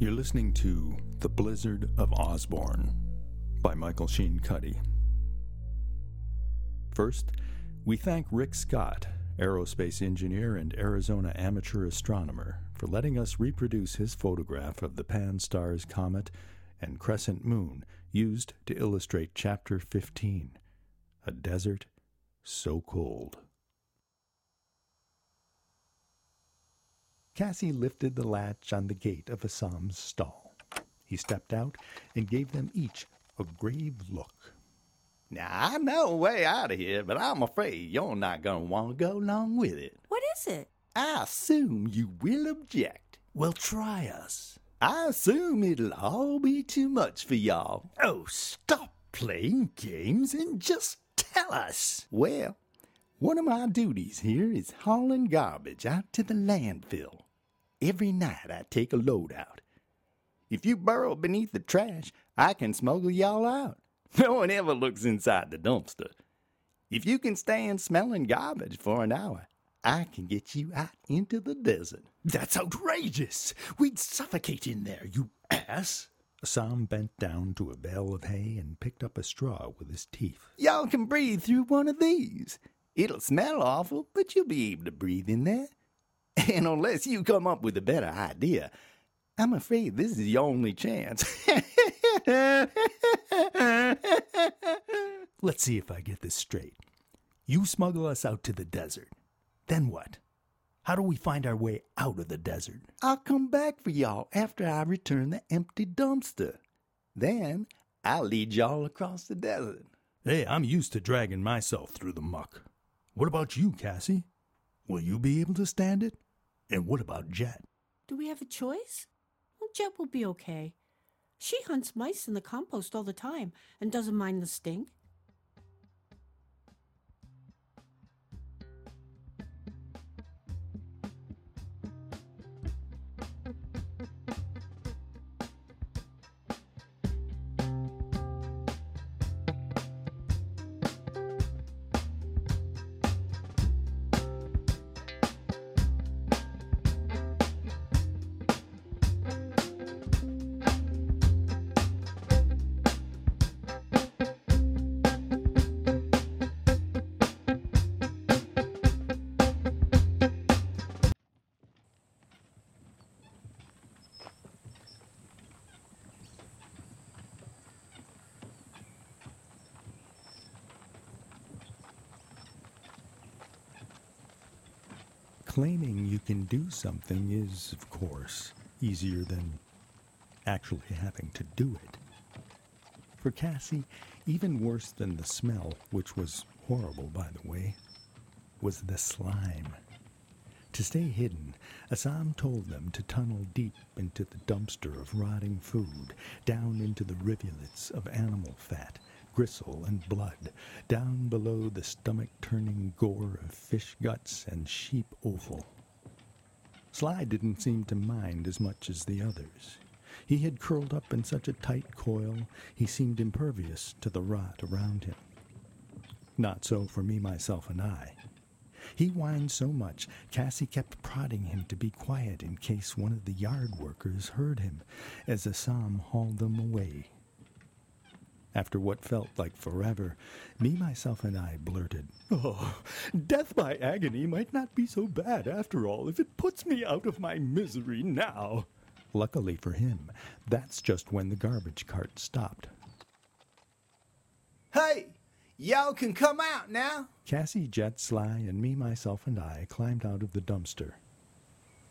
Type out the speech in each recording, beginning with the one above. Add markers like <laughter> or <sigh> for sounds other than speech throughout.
You're listening to The Blizzard of Osborne by Michael Sheen Cuddy. First, we thank Rick Scott, aerospace engineer and Arizona amateur astronomer, for letting us reproduce his photograph of the PANSTARRS comet and crescent moon used to illustrate Chapter 15 A Desert So Cold. Cassie lifted the latch on the gate of Assam's stall. He stepped out and gave them each a grave look. Now, I know a way out of here, but I'm afraid you're not going to want to go along with it. What is it? I assume you will object. Well, try us. I assume it'll all be too much for y'all. Oh, stop playing games and just tell us. Well, one of my duties here is hauling garbage out to the landfill. Every night I take a load out. If you burrow beneath the trash, I can smuggle y'all out. <laughs> No one ever looks inside the dumpster. If you can stand smelling garbage for an hour, I can get you out into the desert. That's outrageous. We'd suffocate in there, you ass. Assam bent down to a bale of hay and picked up a straw with his teeth. Y'all can breathe through one of these. It'll smell awful, but you'll be able to breathe in there. <laughs> And unless you come up with a better idea, I'm afraid this is your only chance. <laughs> Let's see if I get this straight. You smuggle us out to the desert. Then what? How do we find our way out of the desert? I'll come back for y'all after I return the empty dumpster. Then I'll lead y'all across the desert. Hey, I'm used to dragging myself through the muck. What about you, Cassie? Will you be able to stand it? And what about Jet? Do we have a choice? Well, Jet will be okay. She hunts mice in the compost all the time and doesn't mind the stink. Claiming you can do something is, of course, easier than actually having to do it. For Cassie, even worse than the smell, which was horrible, by the way, was the slime. To stay hidden, Assam told them to tunnel deep into the dumpster of rotting food, down into the rivulets of animal fat, gristle, and blood, down below the stomach-turning gore of fish guts and sheep offal. Sly didn't seem to mind as much as the others. He had curled up in such a tight coil, he seemed impervious to the rot around him. Not so for me, myself, and I. He whined so much, Cassie kept prodding him to be quiet in case one of the yard workers heard him, as Assam hauled them away. After what felt like forever, me, myself, and I blurted, Oh, death by agony might not be so bad after all if it puts me out of my misery now. Luckily for him, that's just when the garbage cart stopped. Hey, y'all can come out now. Cassie, Jet, Sly, and me, myself, and I climbed out of the dumpster.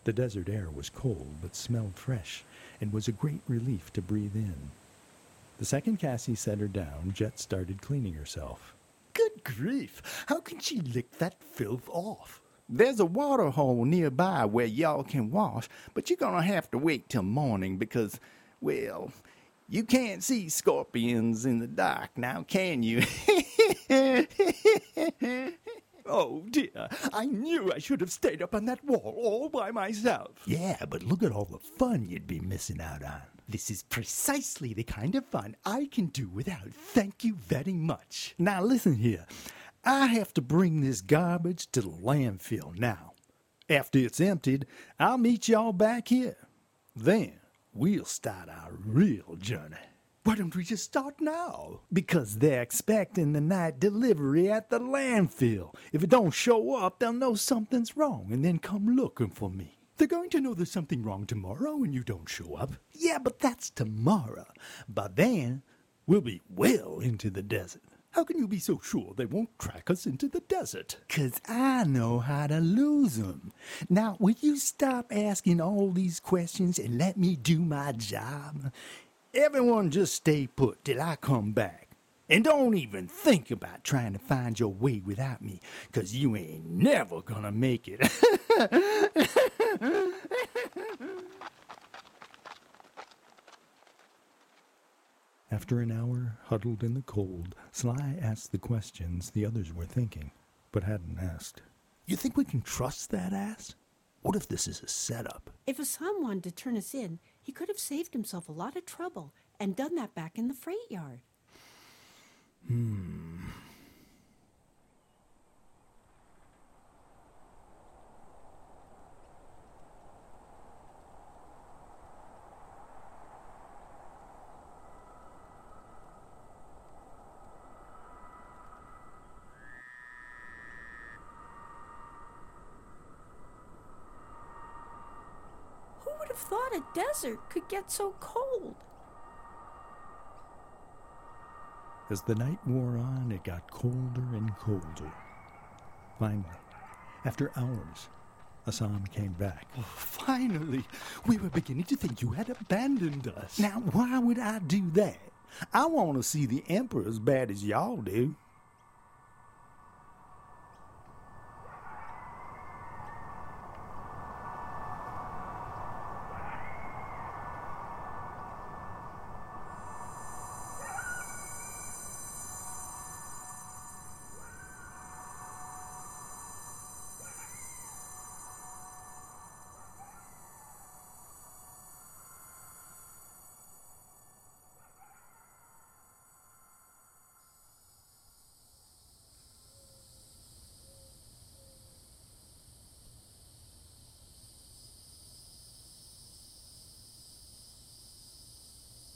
The desert air was cold but smelled fresh and was a great relief to breathe in. The second Cassie set her down, Jet started cleaning herself. Good grief! How can she lick that filth off? There's a water hole nearby where y'all can wash, but you're gonna have to wait till morning because, well, you can't see scorpions in the dark now, can you? <laughs> Oh dear, I knew I should have stayed up on that wall all by myself. Yeah, but look at all the fun you'd be missing out on. This is precisely the kind of fun I can do without. Thank you very much. Now listen here. I have to bring this garbage to the landfill now. After it's emptied, I'll meet y'all back here. Then we'll start our real journey. Why don't we just start now? Because they're expecting the night delivery at the landfill. If it don't show up, they'll know something's wrong and then come looking for me. They're going to know there's something wrong tomorrow when you don't show up. Yeah, but that's tomorrow. By then, we'll be well into the desert. How can you be so sure they won't track us into the desert? 'Cause I know how to lose 'em. Now, will you stop asking all these questions and let me do my job? Everyone just stay put till I come back. And don't even think about trying to find your way without me, 'cause you ain't never gonna make it. <laughs> After an hour huddled in the cold, Sly asked the questions the others were thinking, but hadn't asked. you think we can trust that ass? What if this is a setup? If Assam wanted to turn us in, he could have saved himself a lot of trouble and done that back in the freight yard. Who would have thought a desert could get so cold? As the night wore on, it got colder and colder. Finally, after hours, Assam came back. Oh, finally, we were beginning to think you had abandoned us. Now, why would I do that? I want to see the Emperor as bad as y'all do.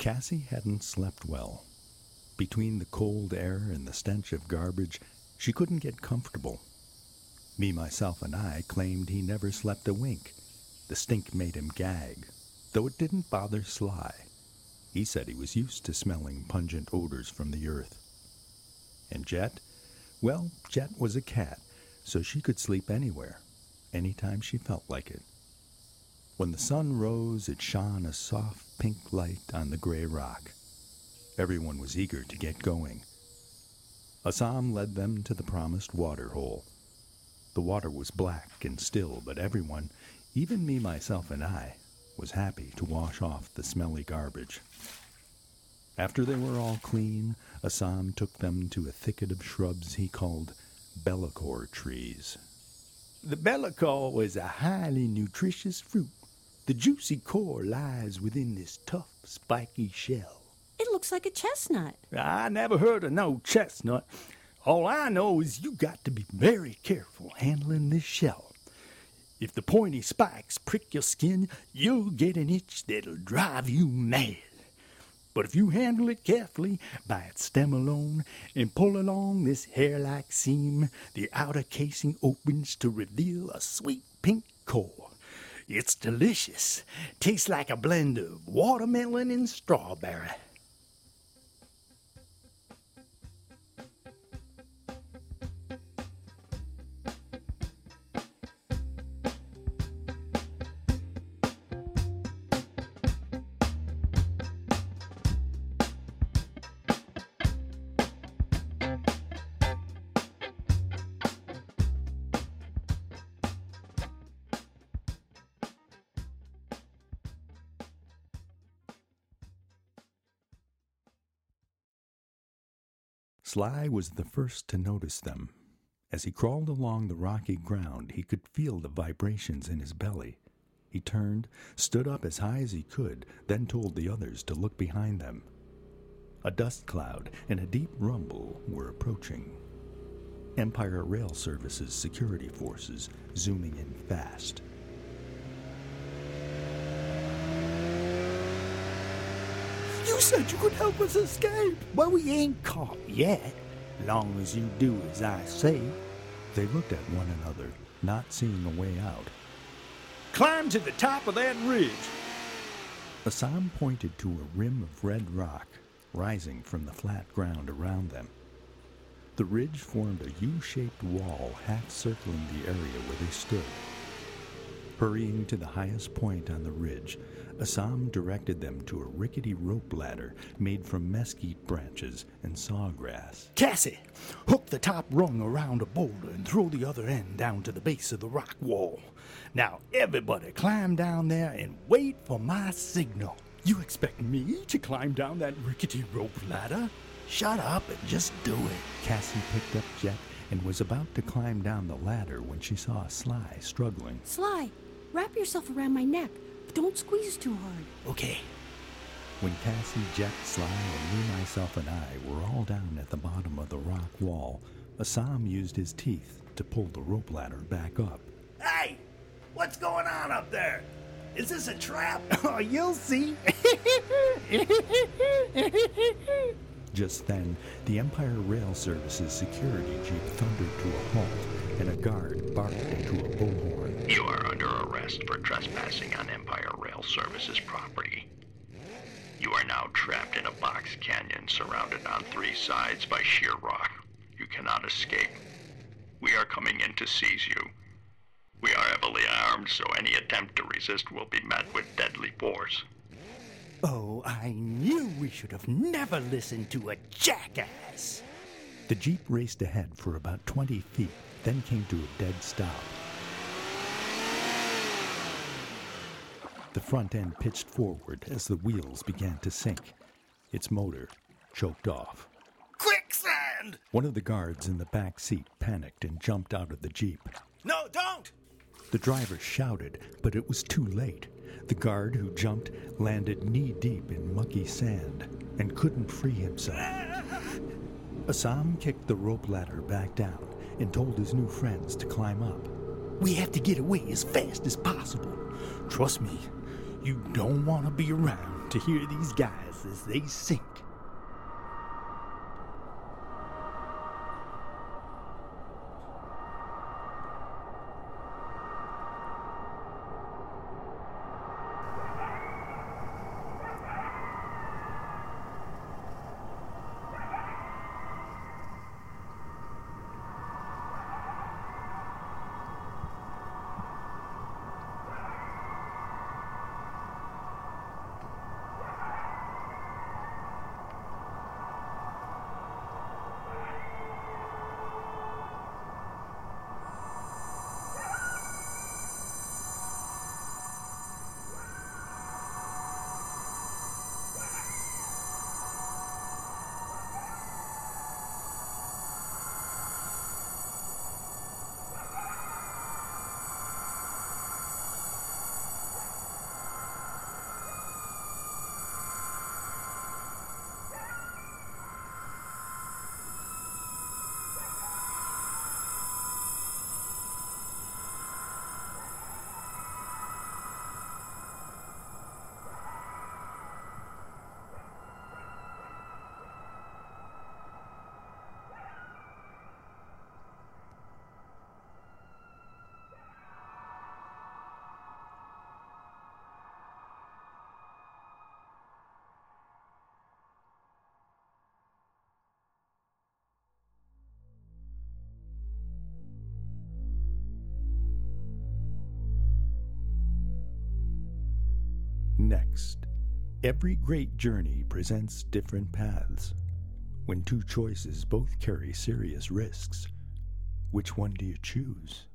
Cassie hadn't slept well. Between the cold air and the stench of garbage, she couldn't get comfortable. Me, myself, and I claimed he never slept a wink. The stink made him gag, though it didn't bother Sly. He said he was used to smelling pungent odors from the earth. And Jet? Well, Jet was a cat, so she could sleep anywhere, anytime she felt like it. When the sun rose, it shone a soft pink light on the gray rock. Everyone was eager to get going. Assam led them to the promised water hole. The water was black and still, but everyone, even me, myself, and I, was happy to wash off the smelly garbage. After they were all clean, Assam took them to a thicket of shrubs he called bellicor trees. The bellicor is a highly nutritious fruit. The juicy core lies within this tough, spiky shell. It looks like a chestnut. I never heard of no chestnut. All I know is you got to be very careful handling this shell. If the pointy spikes prick your skin, you'll get an itch that'll drive you mad. But if you handle it carefully by its stem alone and pull along this hair like seam, the outer casing opens to reveal a sweet pink core. It's delicious. Tastes like a blend of watermelon and strawberry. Sly was the first to notice them. As he crawled along the rocky ground, he could feel the vibrations in his belly. He turned, stood up as high as he could, then told the others to look behind them. A dust cloud and a deep rumble were approaching. Empire Rail Service's security forces zooming in fast. You said you could help us escape. Well, we ain't caught yet. Long as you do as I say. They looked at one another, not seeing a way out. Climb to the top of that ridge. Assam pointed to a rim of red rock rising from the flat ground around them. The ridge formed a U shaped wall half circling the area where they stood. Hurrying to the highest point on the ridge, Assam directed them to a rickety rope ladder made from mesquite branches and sawgrass. Cassie, hook the top rung around a boulder and throw the other end down to the base of the rock wall. Now, everybody climb down there and wait for my signal. You expect me to climb down that rickety rope ladder? Shut up and just do it. Cassie picked up Jet and was about to climb down the ladder when she saw Sly struggling. Sly, wrap yourself around my neck. But don't squeeze too hard. Okay. When Cassie, Jack, Sly, and me, myself, and I were all down at the bottom of the rock wall, Assam used his teeth to pull the rope ladder back up. Hey, what's going on up there? Is this a trap? Oh, <laughs> you'll see. <laughs> Just then, the Empire Rail Service's security jeep thundered to a halt, and a guard barked into a bullhorn. You are under arrest for trespassing on Empire Rail Services property. You are now trapped in a box canyon surrounded on three sides by sheer rock. You cannot escape. We are coming in to seize you. We are heavily armed, so any attempt to resist will be met with deadly force. Oh, I knew we should have never listened to a jackass. The jeep raced ahead for about 20 feet, then came to a dead stop. The front end pitched forward as the wheels began to sink. Its motor choked off. Quicksand! One of the guards in the back seat panicked and jumped out of the jeep. No, don't! The driver shouted, but it was too late. The guard who jumped landed knee deep in mucky sand and couldn't free himself. Assam kicked the rope ladder back down and told his new friends to climb up. We have to get away as fast as possible. Trust me, you don't want to be around to hear these guys as they sink. Next, every great journey presents different paths. When two choices both carry serious risks, which one do you choose?